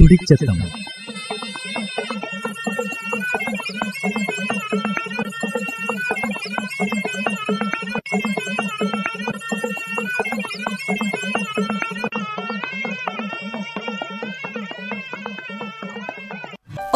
തുടിച്ചെത്തം.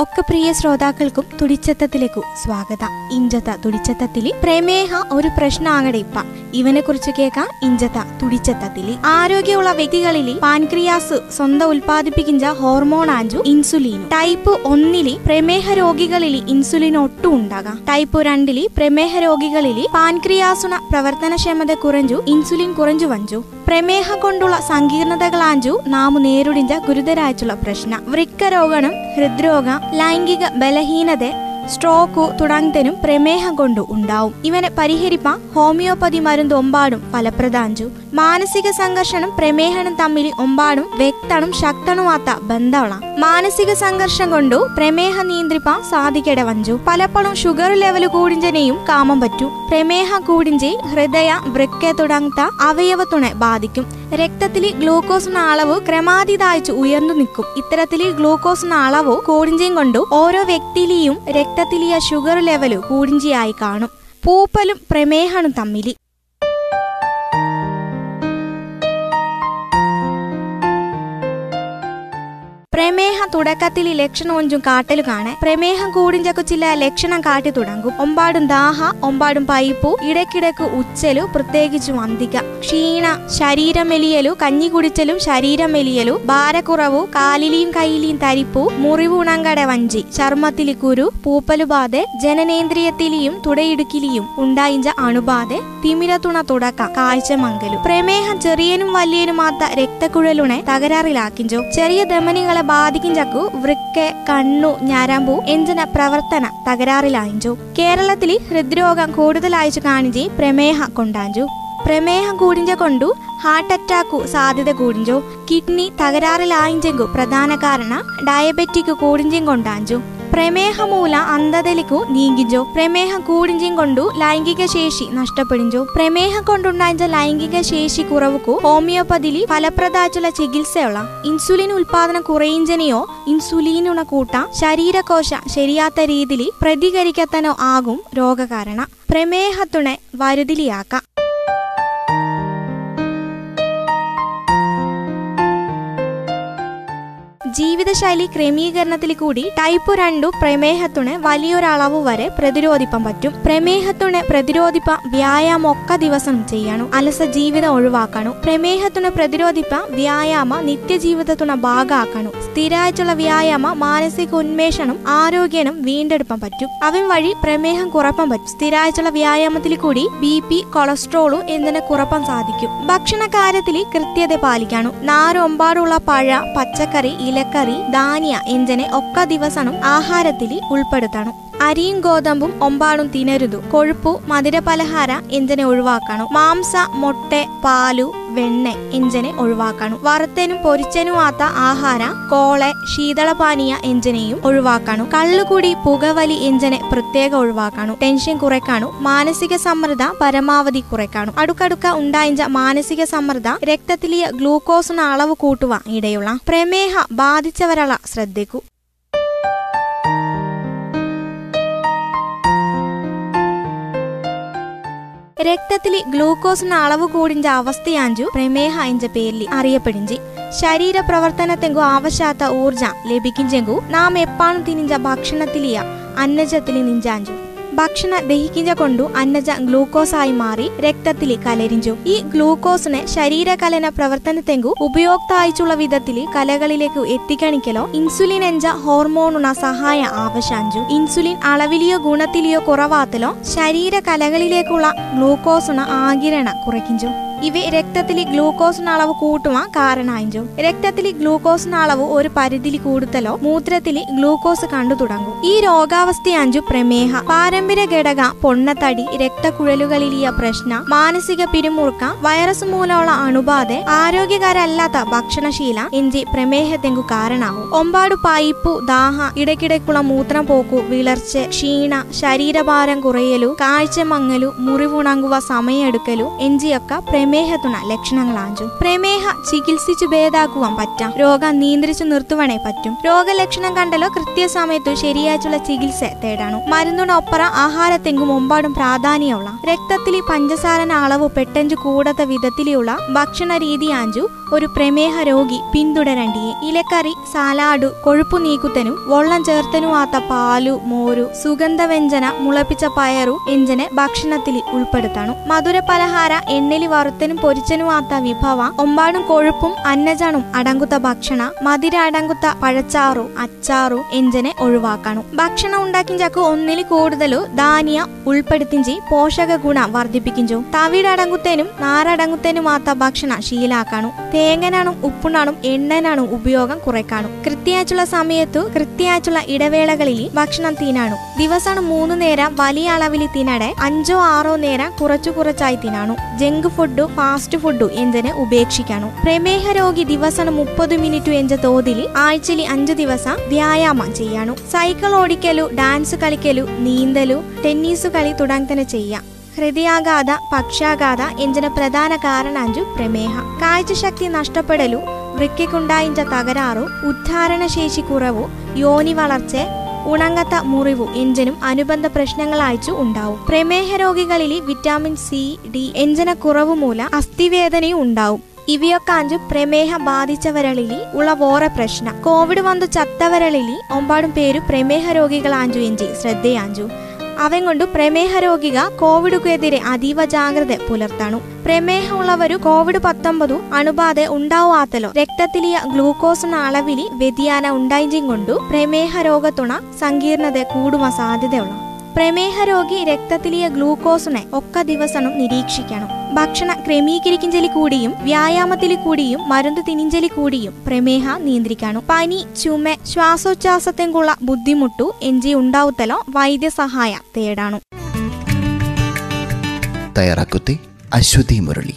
ഒക്കെ പ്രിയ ശ്രോതാക്കൾക്കും തുടിച്ചത്തത്തിലേക്കു സ്വാഗതം. ഇഞ്ചത്ത തുടിച്ചത്തത്തിൽ പ്രമേഹ ഒരു പ്രശ്നാകടെ ഇപ്പ. ഇവനെ കുറിച്ച് കേൾക്കാം ഇഞ്ചത്ത തുടിച്ചത്തത്തിൽ. ആരോഗ്യമുള്ള വ്യക്തികളിൽ പാൻക്രിയാസ് സ്വന്തം ഉൽപ്പാദിപ്പിക്കുന്ന ഹോർമോൺ ആഞ്ചു ഇൻസുലിൻ ടൈപ്പ് ഒന്നിൽ പ്രമേഹ രോഗികളിൽ ഇൻസുലിൻ ഒട്ടും ഉണ്ടാകാം. ടൈപ്പ് രണ്ടിൽ പ്രമേഹ രോഗികളിൽ പാൻക്രിയാസുണ പ്രവർത്തനക്ഷമത കുറഞ്ഞു ഇൻസുലിൻ കുറഞ്ഞു വഞ്ചു. പ്രമേഹ കൊണ്ടുള്ള സങ്കീർണതകളാഞ്ചു നാം നേരിടിഞ്ച ഗുരുതരായിട്ടുള്ള പ്രശ്നം. വൃക്കരോഗണം ഹൃദ്രോഗം ലൈംഗിക ബലഹീനത സ്ട്രോക്ക് തുടങ്ങിയതിനും പ്രമേഹം കൊണ്ട് ഉണ്ടാവും. ഇവനെ പരിഹരിപ്പാൻ ഹോമിയോപ്പതി മരുന്ന് ഒമ്പാടും ഫലപ്രദാഞ്ചു. മാനസിക സംഘർഷണം പ്രമേഹനും തമ്മിൽ ഒമ്പാടും വ്യക്തണും ശക്തണുമാത്ത ബന്ധമുള്ള മാനസിക സംഘർഷം കൊണ്ടു പ്രമേഹം നിയന്ത്രിപ്പാൻ സാധിക്കട വഞ്ചു പലപ്പോഴും ഷുഗർ ലെവൽ കൂടിഞ്ചനെയും കാമം പറ്റു. പ്രമേഹം കൂടിഞ്ചി ഹൃദയ വൃക്ക തുടങ്ങത്ത അവയവത്തുണെ ബാധിക്കും. രക്തത്തിലെ ഗ്ലൂക്കോസിന്റെ അളവ് ക്രമാതീതായിച്ച് ഉയർന്നു നിൽക്കും. ഇത്തരത്തിൽ ഗ്ലൂക്കോസിന്റെ അളവ് കൂടിഞ്ചയും കൊണ്ടു ഓരോ വ്യക്തിയിലെയും രക്തത്തിലെയ ഷുഗർ ലെവൽ കൂടിഞ്ചിയായി കാണും. പൂപ്പലും പ്രമേഹനും തമ്മിലി. പ്രമേഹം തുടക്കത്തിൽ ലക്ഷണം ഒഞ്ചും കാട്ടലു കാണെ പ്രമേഹം കൂടിഞ്ചക്കു ചില ലക്ഷണം കാട്ടി തുടങ്ങും. ഒമ്പാടും ദാഹ ഒമ്പാടും പൈപ്പു ഇടയ്ക്കിടയ്ക്ക് ഉച്ചലു പ്രത്യേകിച്ചും അന്തിക. ക്ഷീണ ശരീരമെലിയലു കഞ്ഞി കുടിച്ചലും ശരീരമെലിയലു ഭാരക്കുറവു കാലിലെയും കയ്യിലെയും തരിപ്പു മുറിവുണങ്കട വഞ്ചി ചർമ്മത്തിലി കുരു പൂപ്പലുബാധ ജനനേന്ദ്രിയത്തിലെയും തുടയിടുക്കിലെയും ഉണ്ടായിഞ്ച അണുബാധ തിമിരത്തുണ തുടക്ക കാഴ്ചമംഗലു. പ്രമേഹം ചെറിയനും വലിയനുമാത്ത രക്തക്കുഴലുണെ തകരാറിലാക്കിഞ്ചോ. ചെറിയ ദമനികളെ ബാധിക്കും ചക്കു വൃക്ക കണ്ണു ഞരമ്പു എഞ്ചന പ്രവർത്തന തകരാറിലായിഞ്ചു. കേരളത്തിൽ ഹൃദ്രോഗം കൂടുതലായിച്ചു കാണിച്ച് പ്രമേഹ കൊണ്ടാഞ്ചു. പ്രമേഹം കൂടിഞ്ച കൊണ്ടു ഹാർട്ട് അറ്റാക്കു സാധ്യത കൂടിഞ്ചു. കിഡ്നി തകരാറിലായിഞ്ചെങ്കു പ്രധാന കാരണം ഡയബറ്റിക് കൂടിഞ്ചും കൊണ്ടാഞ്ചു. പ്രമേഹ മൂല അന്ധതലിക്കു നീങ്കിഞ്ചോ. പ്രമേഹം കൂടിഞ്ചും കൊണ്ടു ലൈംഗിക ശേഷി നഷ്ടപ്പെടിഞ്ചോ. പ്രമേഹം കൊണ്ടുണ്ടായ ലൈംഗിക ശേഷി കുറവുക്കു ഹോമിയോപ്പതിലി ഫലപ്രദായിട്ടുള്ള ചികിത്സയുള്ള. ഇൻസുലിൻ ഉൽപാദനം കുറയിഞ്ചനെയോ ഇൻസുലിനുണ കൂട്ട ശരീരകോശ ശരിയാത്ത രീതിയിൽ പ്രതികരിക്കത്തനോ ആകും രോഗകാരണ. പ്രമേഹത്തുണെ വരുതിലിയാക്കാം ജീവിതശൈലി ക്രമീകരണത്തിൽ കൂടി ടൈപ്പ് രണ്ടു പ്രമേഹത്തിന് വലിയൊരളവ് വരെ പ്രതിരോധിപ്പം പറ്റും. പ്രമേഹത്തിന് പ്രതിരോധിപ്പ വ്യായാമം ഒക്കെ ദിവസം ചെയ്യണം. അലസ ജീവിതം ഒഴിവാക്കണം. പ്രമേഹത്തിന് പ്രതിരോധിപ്പ വ്യായാമ നിത്യജീവിതത്തുണ ഭാഗമാക്കണം സ്ഥിരമായിട്ടുള്ള വ്യായാമ മാനസിക ഉന്മേഷണം ആരോഗ്യനും വീണ്ടെടുപ്പാൻ പറ്റും. അവൻ വഴി പ്രമേഹം കുറപ്പം പറ്റും. സ്ഥിരമായിട്ടുള്ള വ്യായാമത്തിൽ കൂടി ബി പി കൊളസ്ട്രോളും എന്നിനെ കുറപ്പാൻ സാധിക്കും. ഭക്ഷണ കാര്യത്തിൽ കൃത്യത പാലിക്കണം. നാരൊമ്പാടുള്ള പഴ പച്ചക്കറി ഇലക്കറി ധാന്യ എഞ്ചനെ ഒക്കെ ദിവസവും ആഹാരത്തിൽ ഉൾപ്പെടുത്തണം. അരിയും ഗോതമ്പും ഒമ്പാടും തിനരുതു കൊഴുപ്പു മധുരപലഹാര എഞ്ചനെ ഒഴിവാക്കണം. മാംസ മുട്ട പാലു വെണ്ണ എഞ്ചനെ ഒഴിവാക്കണം വറുത്തനും പൊരിച്ചനുമാത്ത ആഹാര കോളെ ശീതളപാനീയ എഞ്ചനെയും ഒഴിവാക്കണം കള്ളുകൂടി പുകവലി എഞ്ചനെ പ്രത്യേകം ഒഴിവാക്കണം ടെൻഷൻ കുറയ്ക്കാനും മാനസിക സമ്മർദ്ദ പരമാവധി കുറയ്ക്കാനും അടുക്കടുക്ക ഉണ്ടായിഞ്ച മാനസിക സമ്മർദ്ദ രക്തത്തിലെ ഗ്ലൂക്കോസിന് അളവ് കൂട്ടുവാൻ ഇടയുള്ള പ്രമേഹ ബാധിച്ചവരള ശ്രദ്ധിക്കൂ. രക്തത്തിലെ ഗ്ലൂക്കോസിന് അളവ് കൂടിഞ്ച അവസ്ഥയാഞ്ചു പ്രമേഹ എഞ്ച പേരിൽ അറിയപ്പെടിഞ്ചി. ശരീര പ്രവർത്തനത്തെങ്കു ആവശ്യാത്ത ഊർജ ലഭിക്കിഞ്ചെങ്കു നാം എപ്പാണും തിനിഞ്ച ഭക്ഷണത്തിലിയ അന്നജത്തിൽ നിഞ്ചാഞ്ചു. ഭക്ഷണ ദഹിക്കിഞ്ച കൊണ്ടു അന്നജ ഗ്ലൂക്കോസായി മാറി രക്തത്തിൽ കലരിഞ്ചു. ഈ ഗ്ലൂക്കോസിനെ ശരീരകലന പ്രവർത്തനത്തെങ്കു ഉപയോക്തായിച്ചുള്ള വിധത്തിൽ കലകളിലേക്ക് എത്തിക്കണിക്കലോ ഇൻസുലിൻ എഞ്ച ഹോർമോണുണ സഹായ ആവശ്യാഞ്ചു. ഇൻസുലിൻ അളവിലെയോ ഗുണത്തിലെയോ കുറവാത്തലോ ശരീരകലകളിലേക്കുള്ള ഗ്ലൂക്കോസിന് ആകിരണ കുറയ്ക്കിഞ്ചു. ഇവ രക്തത്തിലെ ഗ്ലൂക്കോസിന്റെ അളവ് കൂട്ടുവാൻ കാരണായിഞ്ചു. രക്തത്തിലെ ഗ്ലൂക്കോസിന്റെ അളവ് ഒരു പരിധിയിൽ കൂടുതലോ മൂത്രത്തിൽ ഗ്ലൂക്കോസ് കണ്ടു തുടങ്ങും. ഈ രോഗാവസ്ഥയാഞ്ചു പ്രമേഹ പാരമ്പര്യ ഘടക പൊണ്ണത്തടി രക്തക്കുഴലുകളിലിയ പ്രശ്ന മാനസിക പിരിമുറുക്ക വൈറസ് മൂലമുള്ള അണുബാധ ആരോഗ്യകരല്ലാത്ത ഭക്ഷണശീല എഞ്ചി പ്രമേഹത്തെങ്കു കാരണാവും. ഒമ്പാട് പൈപ്പു ദാഹ ഇടയ്ക്കിടയ്ക്കുള്ള മൂത്രം പോക്കു വിളർച്ച ക്ഷീണ ശരീരഭാരം കുറയലു കാഴ്ച മങ്ങലു മുറിവുണങ്ങുക സമയെടുക്കലു എഞ്ചിയൊക്കെ പ്രമേഹ പ്രമേഹത്തുണ ലക്ഷണങ്ങളാഞ്ചു. പ്രമേഹ ചികിത്സിച്ചു ഭേദാക്കുവാൻ പറ്റാം. രോഗം നിയന്ത്രിച്ചു നിർത്തുവാനേ പറ്റും. രോഗലക്ഷണം കണ്ടല്ലോ കൃത്യസമയത്തു ശരിയായിട്ടുള്ള ചികിത്സ തേടാണു മരുന്നിനൊപ്പറ ആഹാരത്തെങ്കും ഒമ്പാടും പ്രാധാന്യമുള്ള. രക്തത്തിൽ പഞ്ചസാരന അളവ് പെട്ടെഞ്ചു കൂടാത്ത വിധത്തിലുള്ള ഭക്ഷണ രീതി ആഞ്ചു ഒരു പ്രമേഹ രോഗി പിന്തുടരണ്ടിയെ. ഇലക്കറി സാലാഡു കൊഴുപ്പു നീക്കുത്തനും വെള്ളം ചേർത്തനുമാത്ത പാലു മോരു സുഗന്ധവ്യഞ്ജന മുളപ്പിച്ച പയറു എഞ്ചനെ ഭക്ഷണത്തിൽ ഉൾപ്പെടുത്തണം. മധുര പലഹാര എണ്ണലി വറുത്തനും പൊരിച്ചനുമാത്ത വിഭവ ഒമ്പാടും കൊഴുപ്പും അന്നജാണും അടങ്ങുത്ത ഭക്ഷണ മധുര അടങ്ങുത്ത പഴച്ചാറു അച്ചാറു എഞ്ചനെ ഒഴിവാക്കണം. ഭക്ഷണം ഉണ്ടാക്കിഞ്ചാക്കു ഒന്നിൽ കൂടുതലു ധാന്യ ഉൾപ്പെടുത്തിഞ്ചി പോഷക ഗുണ വർദ്ധിപ്പിക്കിഞ്ചു തവിടടങ്ങുത്തേനും നാരടങ്ങുത്തേനുമാത്ത ഭക്ഷണ ശീലാക്കാണു. തേങ്ങനാണും ഉപ്പുണാണും എണ്ണനാണും ഉപയോഗം കുറയ്ക്കാണു. കൃത്യമായിട്ടുള്ള സമയത്തു കൃത്യമായിട്ടുള്ള ഇടവേളകളിൽ ഭക്ഷണം തിന്നാണു. ദിവസം മൂന്ന് നേരം വലിയ അളവിൽ തിന്നടെ അഞ്ചോ ആറോ നേരം കുറച്ചു കുറച്ചായി തിന്നാണു. ജങ്ക് ഫുഡു ഫാസ്റ്റ് ഫുഡു എന്തിന് ഉപേക്ഷിക്കാണു പ്രമേഹ രോഗി ദിവസം മുപ്പത് മിനിറ്റ് എഞ്ച തോതിൽ ആഴ്ചയിൽ അഞ്ചു ദിവസം വ്യായാമം ചെയ്യാണു സൈക്കിൾ ഓടിക്കലു ഡാൻസ് കളിക്കലു നീന്തലു ടെന്നീസ് കളി തുടങ്ങി ചെയ്യാം ഹൃദയാഘാത പക്ഷാഘാത ಎಂಜಿನ ಪ್ರಧಾನ ಕಾರಣಾಂಜು ಪ್ರಮೇಹ കാഴ്ചശക്തി നഷ്ടപ്പെടലു വൃക്കയ്ക്കുണ്ടായിഞ്ച തകരാറു ഉദ്ധാരണശേഷി കുറവു യോനി വളർച്ച ഉണങ്ങത്ത മുറിവും എഞ്ചിനും അനുബന്ധ പ്രശ്നങ്ങളായിച്ചു ഉണ്ടാവും. പ്രമേഹ രോഗികളിൽ വിറ്റാമിൻ സി ഡി എഞ്ചിന കുറവ് മൂലം അസ്ഥിവേദനയും ഉണ്ടാവും. ഇവയൊക്കെ അഞ്ചു പ്രമേഹ ബാധിച്ചവരളിൽ ഉള്ള വേറെ പ്രശ്നം. കോവിഡ് വന്നു ചത്തവരളിൽ ഒമ്പാടും പേരു പ്രമേഹ രോഗികളാഞ്ചു എഞ്ചി ശ്രദ്ധയാഞ്ചു. അവൻ കൊണ്ട് പ്രമേഹ രോഗിക കോവിഡുക്കെതിരെ അതീവ ജാഗ്രത പുലർത്താണു. പ്രമേഹമുള്ളവരും കോവിഡ് പത്തൊമ്പതും അണുബാധ ഉണ്ടാവാത്തലോ രക്തത്തിലെ ഗ്ലൂക്കോസിന് അളവിലി വ്യതിയാന ഉണ്ടായും കൊണ്ടു പ്രമേഹ രോഗത്തുണ സങ്കീർണത കൂടുമ സാധ്യതയുള്ള. പ്രമേഹ രോഗി രക്തത്തിലെ ഗ്ലൂക്കോസിനെ ഒക്കെ ദിവസവും നിരീക്ഷിക്കണം. ഭക്ഷണ ക്രമീകരിക്കിഞ്ചലി കൂടിയും വ്യായാമത്തിൽ കൂടിയും മരുന്ന് തിനിഞ്ചലി കൂടിയും പ്രമേഹ നിയന്ത്രിക്കണം. പനി ചുമ ശ്വാസോച്ഛാസത്തെങ്കുള്ള ബുദ്ധിമുട്ടു എഞ്ചി ഉണ്ടാവുത്തലോ വൈദ്യസഹായ തേടാണു. തയ്യാറാക്കുത്തി. അശ്വതി മുരളി.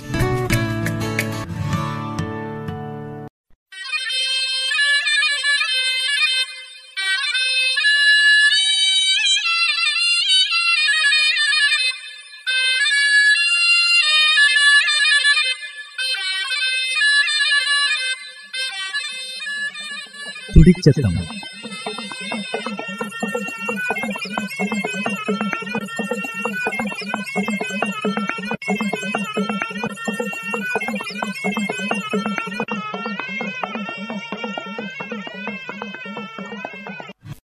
പിടിച്ചെത്തണം